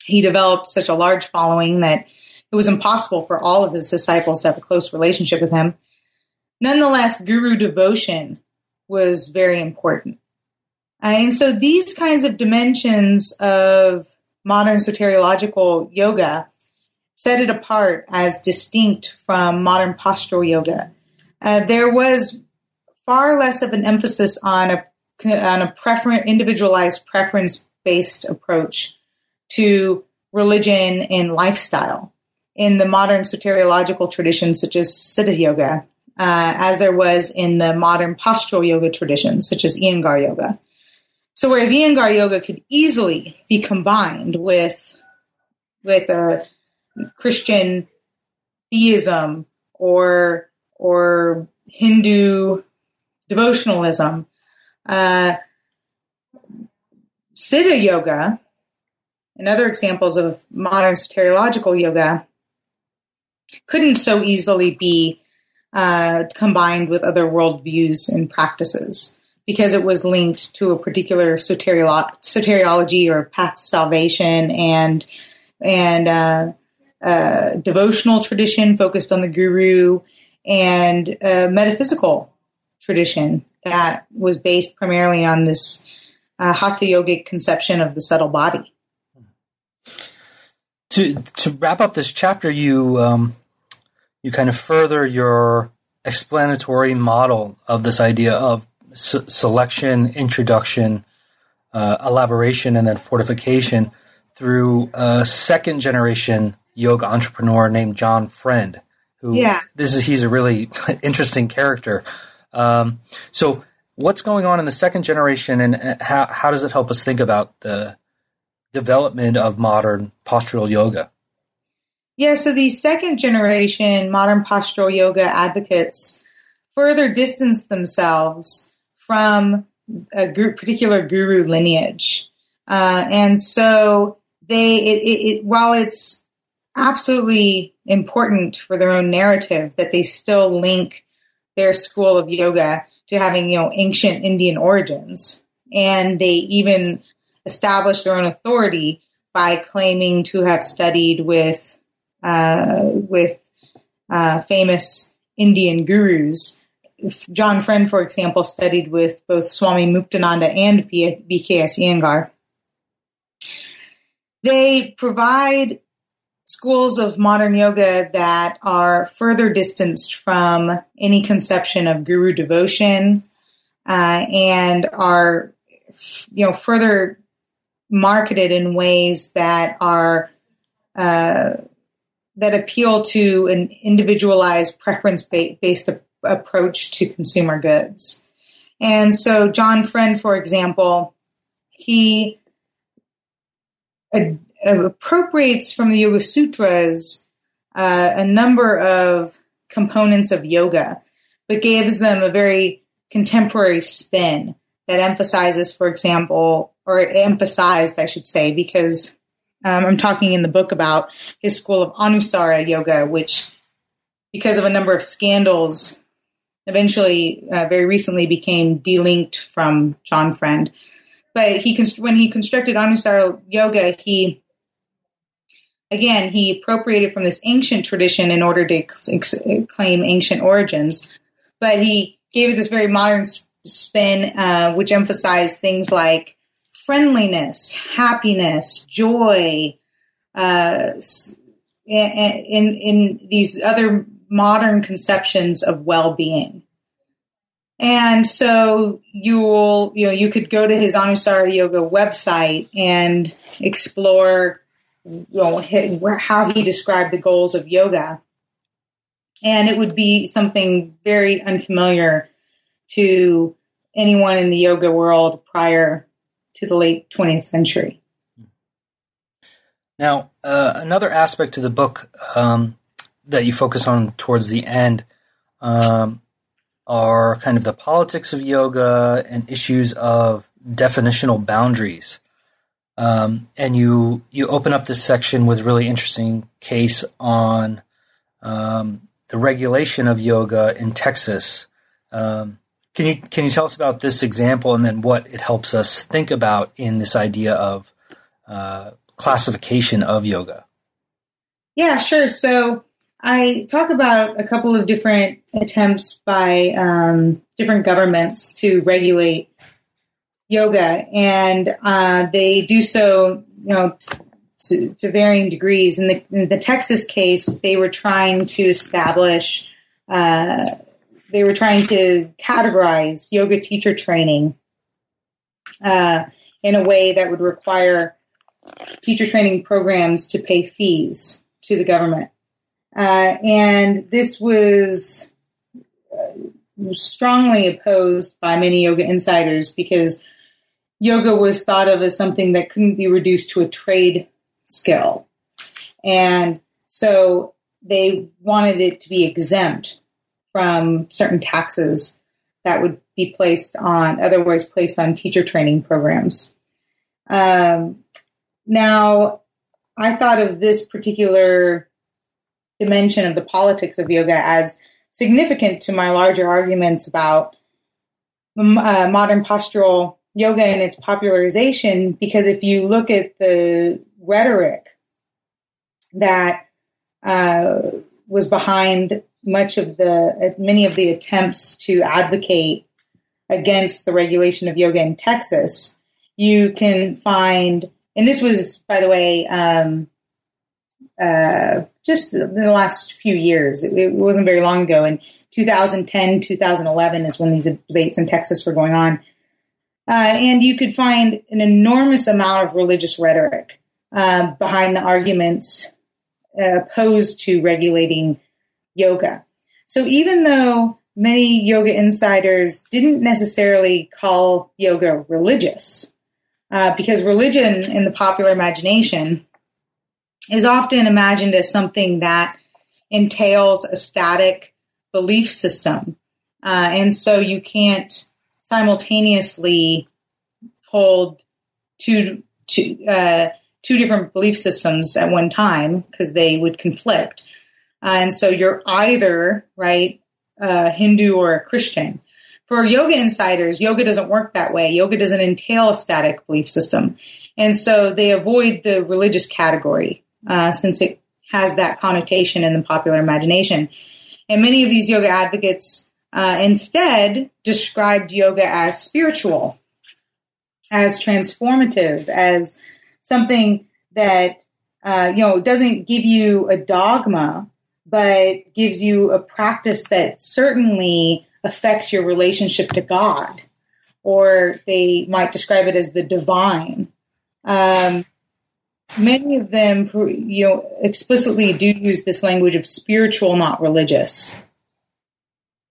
S2: he developed such a large following that it was impossible for all of his disciples to have a close relationship with him. Nonetheless, guru devotion was very important. Uh, and so these kinds of dimensions of modern soteriological yoga set it apart as distinct from modern postural yoga. Uh, there was far less of an emphasis on a on a prefer- individualized preference based approach to religion and lifestyle in the modern soteriological traditions such as Siddha Yoga, uh, as there was in the modern postural yoga traditions such as Iyengar Yoga. So whereas Iyengar yoga could easily be combined with with a Christian theism or or Hindu devotionalism, uh, Siddha yoga and other examples of modern soteriological yoga couldn't so easily be uh, combined with other worldviews and practices because it was linked to a particular soteriolo- soteriology or path to salvation and and uh, devotional tradition focused on the guru and a metaphysical tradition that was based primarily on this uh, hatha yogic conception of the subtle body.
S1: To to wrap up this chapter, you um, you kind of further your explanatory model of this idea of selection, introduction, uh, elaboration, and then fortification through a second generation yoga entrepreneur named John Friend. Who
S2: Yeah.
S1: this is he's a really interesting character. Um, so what's going on in the second generation, and uh, how how does it help us think about the development of modern postural yoga?
S2: Yeah, so these second generation modern postural yoga advocates further distance themselves from a group, particular guru lineage. Uh, and so they, it, it, it, while it's absolutely important for their own narrative that they still link their school of yoga to having, you know, ancient Indian origins. And they even establish their own authority by claiming to have studied with, uh, with uh, famous Indian gurus. John Friend, for example, studied with both Swami Muktananda and BKS Iyengar. They provide schools of modern yoga that are further distanced from any conception of guru devotion uh, and are you know further marketed in ways that are uh, that appeal to an individualized preference based approach to consumer goods. And so john friend for example he appropriates from the Yoga Sutras uh, a number of components of yoga, but gives them a very contemporary spin that emphasizes, for example, or emphasized, I should say, because um, I'm talking in the book about his school of Anusara yoga, which, because of a number of scandals, eventually, uh, very recently became delinked from John Friend. But he, when he constructed Anusara yoga, he again, he appropriated from this ancient tradition in order to claim ancient origins, but he gave it this very modern spin, uh, which emphasized things like friendliness, happiness, joy, uh, in in these other modern conceptions of well-being. And so you will, you know, you could go to his Anusara Yoga website and explore you know, how he described the goals of yoga. And it would be something very unfamiliar to anyone in the yoga world prior to the late 20th century.
S1: Now, uh, another aspect to the book um, that you focus on towards the end um, are kind of the politics of yoga and issues of definitional boundaries. Um, and you you open up this section with a really interesting case on um, the regulation of yoga in Texas. Um, can you can you tell us about this example and then what it helps us think about in this idea of uh, classification of yoga?
S2: Yeah, sure. So I talk about a couple of different attempts by um, different governments to regulate yoga, and uh, they do so, you know, to, to varying degrees. In the, in the, Texas case, they were trying to establish, uh, they were trying to categorize yoga teacher training uh, in a way that would require teacher training programs to pay fees to the government. Uh, and this was uh, strongly opposed by many yoga insiders because yoga was thought of as something that couldn't be reduced to a trade skill. And so they wanted it to be exempt from certain taxes that would be placed on, otherwise placed on teacher training programs. Um, now, I thought of this particular dimension of the politics of yoga as significant to my larger arguments about uh, modern postural yoga and its popularization because if you look at the rhetoric that uh, was behind much of the many of the attempts to advocate against the regulation of yoga in Texas, you can find, and this was, by the way, um, uh, just in the last few years. It, it, wasn't very long ago. In 2010, 2011 is when these debates in Texas were going on. Uh, and you could find an enormous amount of religious rhetoric uh, behind the arguments uh, opposed to regulating yoga. So even though many yoga insiders didn't necessarily call yoga religious, uh, because religion in the popular imagination is often imagined as something that entails a static belief system. Uh, and so you can't simultaneously hold two two uh, two different belief systems at one time because they would conflict. Uh, and so you're either right a Hindu or a Christian. For yoga insiders, yoga doesn't work that way. Yoga doesn't entail a static belief system, and so they avoid the religious category uh, since it has that connotation in the popular imagination. And many of these yoga advocates uh, instead described yoga as spiritual, as transformative, as something that uh, you know doesn't give you a dogma, but gives you a practice that certainly affects your relationship to God, or they might describe it as the divine. Um, many of them, you know, explicitly do use this language of spiritual, not religious,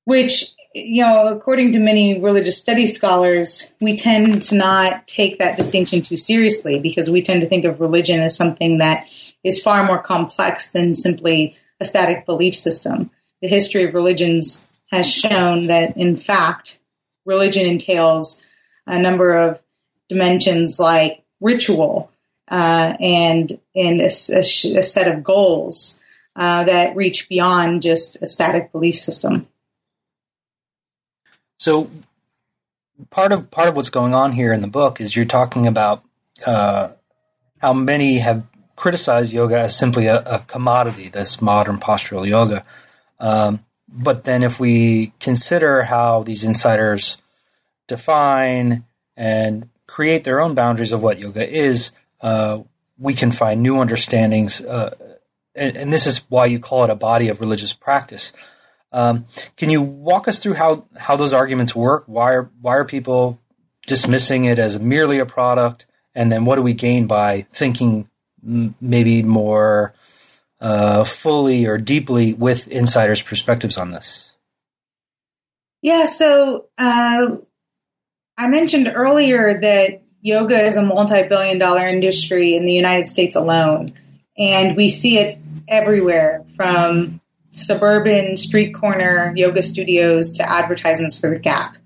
S2: which you know, according to many religious studies scholars, we tend to not take that distinction too seriously because we tend to think of religion as something that is far more complex than simply a static belief system. The history of religions has shown that, in fact, religion entails a number of dimensions like ritual uh, and and a, a, a, set of goals uh, that reach beyond just a static belief system.
S1: So part of part of what's going on here in the book is you're talking about uh, how many have criticized yoga as simply a, a commodity, this modern postural yoga. Um, but then, if we consider how these insiders define and create their own boundaries of what yoga is, uh, we can find new understandings. Uh, and, and, this is why you call it a body of religious practice. Um, can you walk us through how, how those arguments work? Why are, why are people dismissing it as merely a product? And then what do we gain by thinking maybe more uh, fully or deeply with insiders' perspectives on this?
S2: Yeah, so uh, I mentioned earlier that yoga is a multi billion dollar industry in the United States alone. And we see it everywhere from suburban street corner yoga studios to advertisements for the Gap.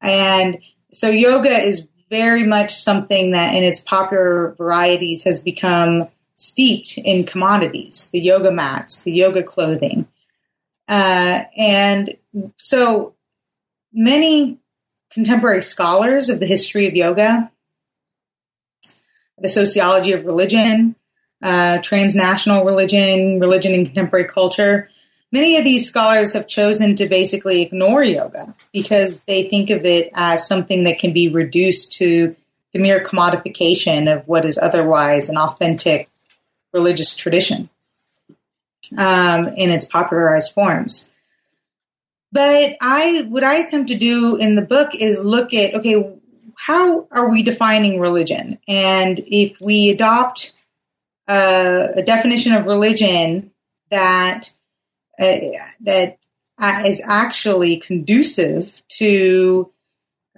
S2: And so yoga is very much something that in its popular varieties has become steeped in commodities, the yoga mats, the yoga clothing. Uh, and so many contemporary scholars of the history of yoga, the sociology of religion, uh, transnational religion, religion in contemporary culture. Many of these scholars have chosen to basically ignore yoga because they think of it as something that can be reduced to the mere commodification of what is otherwise an authentic religious tradition um, in its popularized forms. But I, what I attempt to do in the book is look at okay, how are we defining religion? And if we adopt a definition of religion that uh, that is actually conducive to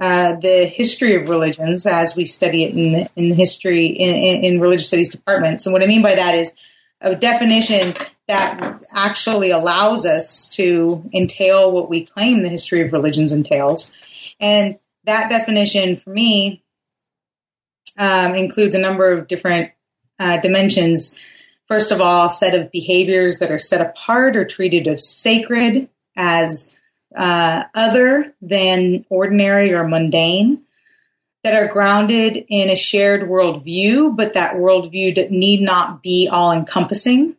S2: uh, the history of religions as we study it in in history in, in religious studies departments. And what I mean by that is a definition that actually allows us to entail what we claim the history of religions entails. And that definition for me um, includes a number of different uh, dimensions. First of all, set of behaviors that are set apart or treated as sacred, as uh, other than ordinary or mundane, that are grounded in a shared worldview, but that worldview need not be all encompassing.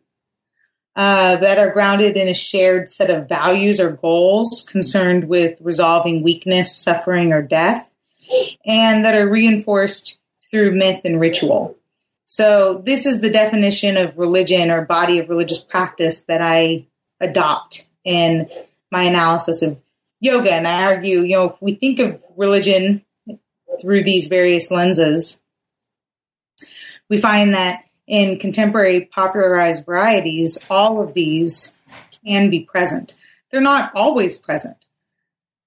S2: Uh, that are grounded in a shared set of values or goals concerned with resolving weakness, suffering, or death, and that are reinforced through myth and ritual. So this is the definition of religion or body of religious practice that I adopt in my analysis of yoga. And I argue, you know, if we think of religion through these various lenses, we find that in contemporary popularized varieties, all of these can be present. They're not always present,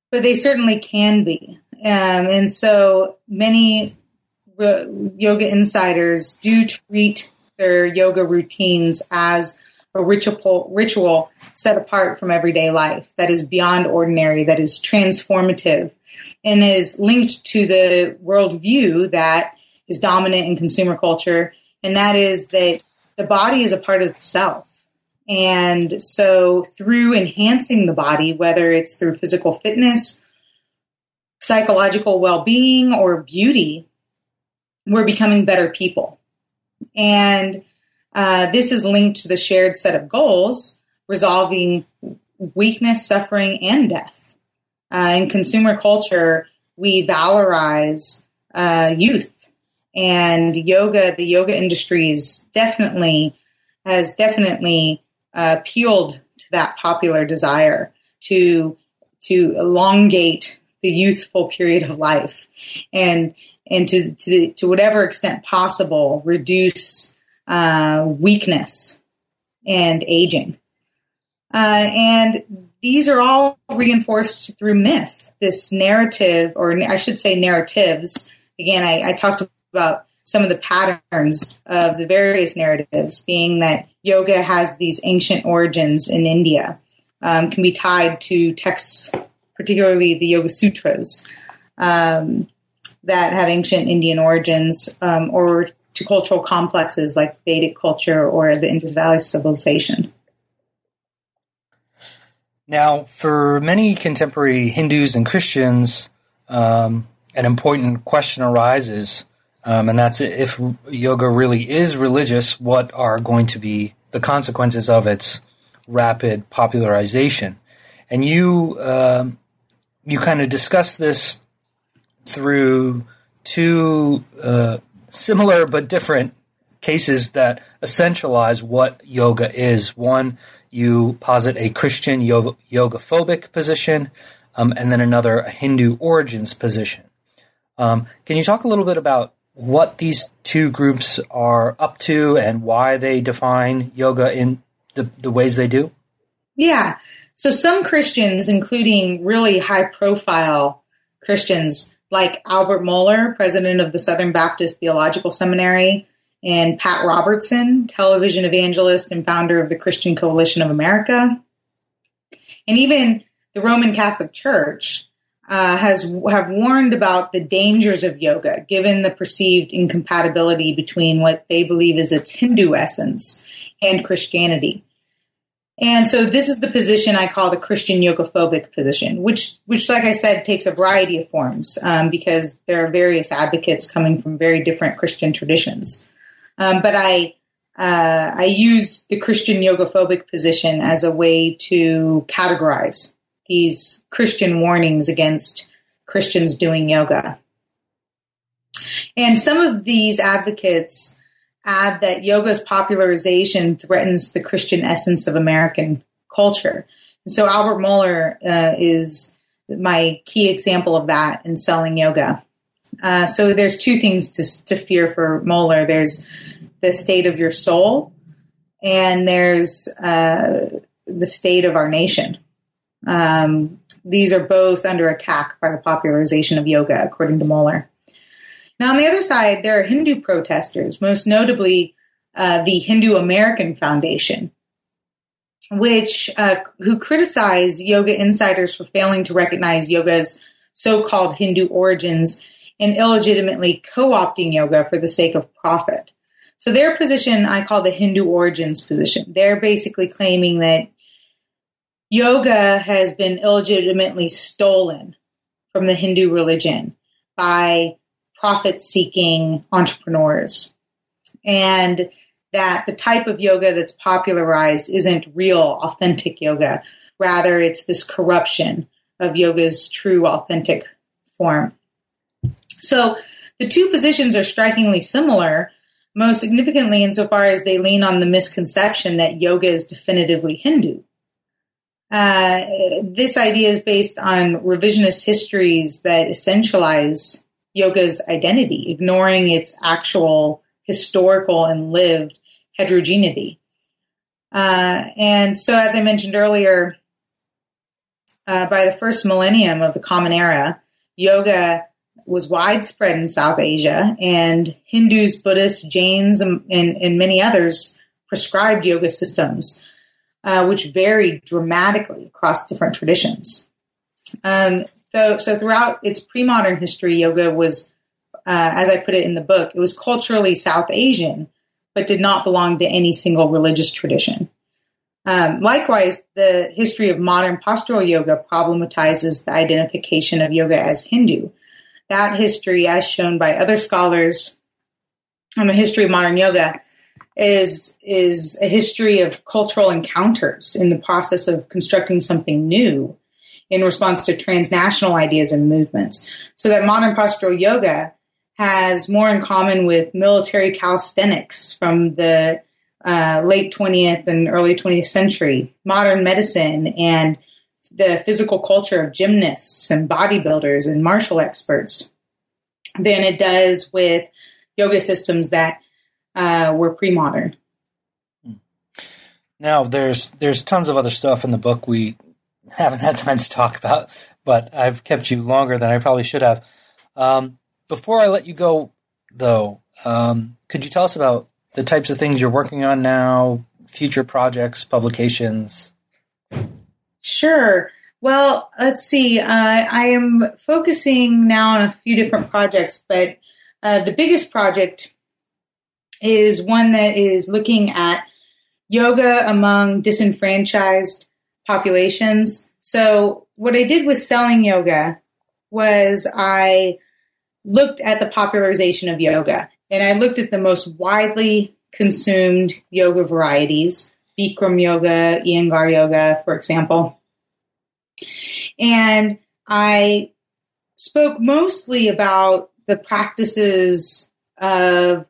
S2: but they certainly can be. Um, and so many yoga insiders do treat their yoga routines as a ritual ritual set apart from everyday life that is beyond ordinary, that is transformative, and is linked to the worldview that is dominant in consumer culture, and that is that the body is a part of the self. And so, through enhancing the body, whether it's through physical fitness, psychological well being, or beauty, we're becoming better people. And uh, this is linked to the shared set of goals, resolving weakness, suffering, and death. Uh, in consumer culture, we valorize uh, youth, and yoga. The yoga industry is definitely has definitely uh, appealed to that popular desire to to elongate the youthful period of life, and and to to, to whatever extent possible reduce uh, weakness and aging. Uh, and these are all reinforced through myth. This narrative, or I should say narratives. Again, I, I talked about some of the patterns of the various narratives, being that yoga has these ancient origins in India, um, can be tied to texts, particularly the Yoga Sutras, um, that have ancient Indian origins, um, or to cultural complexes like Vedic culture or the Indus Valley civilization.
S1: Now, for many contemporary Hindus and Christians, um, an important question arises, um, and that's if yoga really is religious, what are going to be the consequences of its rapid popularization? And you uh, you kind of discuss this through two uh, similar but different cases that essentialize what yoga is. One you posit a Christian yoga, phobic position, um, and then another a Hindu origins position. Um, can you talk a little bit about what these two groups are up to and why they define yoga in the, the ways they do?
S2: Yeah. So some Christians, including really high profile Christians like Albert Mohler, president of the Southern Baptist Theological Seminary, and Pat Robertson, television evangelist and founder of the Christian Coalition of America. And even the Roman Catholic Church uh, has have warned about the dangers of yoga, given the perceived incompatibility between what they believe is its Hindu essence and Christianity. And so this is the position I call the Christian yoga phobic position, which, which, like I said, takes a variety of forms um, because there are various advocates coming from very different Christian traditions. Um, but I uh, I use the Christian yoga phobic position as a way to categorize these Christian warnings against Christians doing yoga. And some of these advocates add that yoga's popularization threatens the Christian essence of American culture. And so Albert Mohler uh, is my key example of that in selling yoga. Uh, so there's two things to, to fear for Mohler. There's the state of your soul, and there's uh, the state of our nation. Um, these are both under attack by the popularization of yoga, according to Mohler. Now, on the other side, there are Hindu protesters, most notably uh, the Hindu American Foundation, which uh, who criticize yoga insiders for failing to recognize yoga's so-called Hindu origins and illegitimately co-opting yoga for the sake of profit. So their position I call the Hindu origins position. They're basically claiming that yoga has been illegitimately stolen from the Hindu religion by profit seeking entrepreneurs. And that the type of yoga that's popularized isn't real, authentic yoga. Rather, it's this corruption of yoga's true, authentic form. So the two positions are strikingly similar, most significantly insofar as they lean on the misconception that yoga is definitively Hindu. Uh, this idea is based on revisionist histories that essentialize yoga's identity, ignoring its actual historical and lived heterogeneity. Uh, and so, as I mentioned earlier, uh, by the first millennium of the Common Era, yoga was widespread in South Asia, and Hindus, Buddhists, Jains, and, and, many others prescribed yoga systems, uh, which varied dramatically across different traditions. Um, so, so throughout its pre-modern history, yoga was uh, as I put it in the book, it was culturally South Asian, but did not belong to any single religious tradition. Um, likewise, the history of modern postural yoga problematizes the identification of yoga as Hindu. That history, as shown by other scholars on the history of modern yoga, is is a history of cultural encounters in the process of constructing something new in response to transnational ideas and movements. So that modern postural yoga has more in common with military calisthenics from the uh, late 20th and early 20th century, modern medicine, and the physical culture of gymnasts and bodybuilders and martial experts than it does with yoga systems that uh, were pre-modern.
S1: Now, there's there's tons of other stuff in the book we haven't had time to talk about, but I've kept you longer than I probably should have. Um, before I let you go, though, um, could you tell us about the types of things you're working on now, future projects, publications?
S2: Sure. Well, let's see. Uh, I am focusing now on a few different projects, but uh, the biggest project is one that is looking at yoga among disenfranchised populations. So, what I did with selling yoga was I looked at the popularization of yoga and I looked at the most widely consumed yoga varieties, Bikram yoga, Iyengar yoga, for example. And I spoke mostly about the practices of,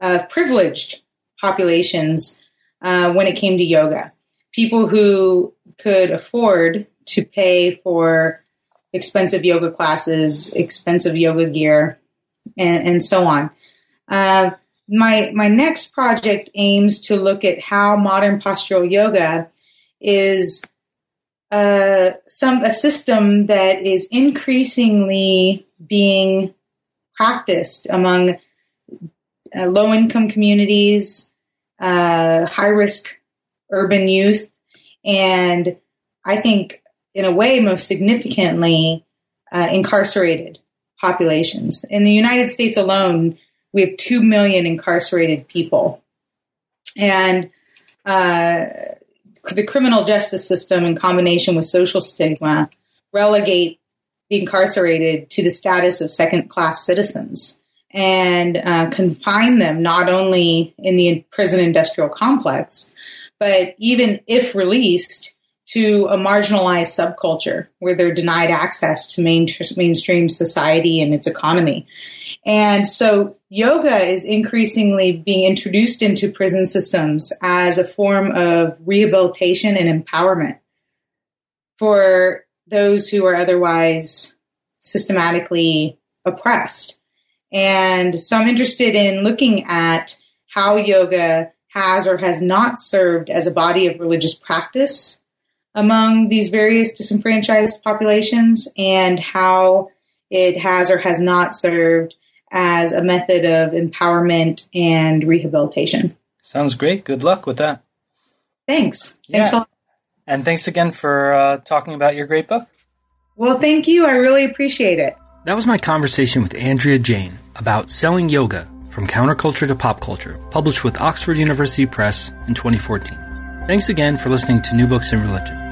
S2: of privileged populations uh, when it came to yoga. People who could afford to pay for expensive yoga classes, expensive yoga gear, and, and so on. Uh, my my next project aims to look at how modern postural yoga is uh, some a system that is increasingly being practiced among uh, low income communities, uh, high risk urban youth, and I think in a way most significantly uh, incarcerated populations. In the United States alone, we have 2 million incarcerated people. And uh, the criminal justice system, in combination with social stigma, relegate the incarcerated to the status of second class citizens and uh, confine them not only in the prison industrial complex, but even if released, to a marginalized subculture where they're denied access to main, mainstream society and its economy. And so yoga is increasingly being introduced into prison systems as a form of rehabilitation and empowerment for those who are otherwise systematically oppressed. And so I'm interested in looking at how yoga has or has not served as a body of religious practice among these various disenfranchised populations and how it has or has not served as a method of empowerment and rehabilitation.
S1: Sounds great. Good luck with that.
S2: Thanks.
S1: Yeah. Thanks and thanks again for uh, talking about your great book.
S2: Well, thank you. I really appreciate it.
S1: That was my conversation with Andrea Jain about selling yoga from counterculture to pop culture, published with Oxford University Press in 2014. Thanks again for listening to New Books in Religion.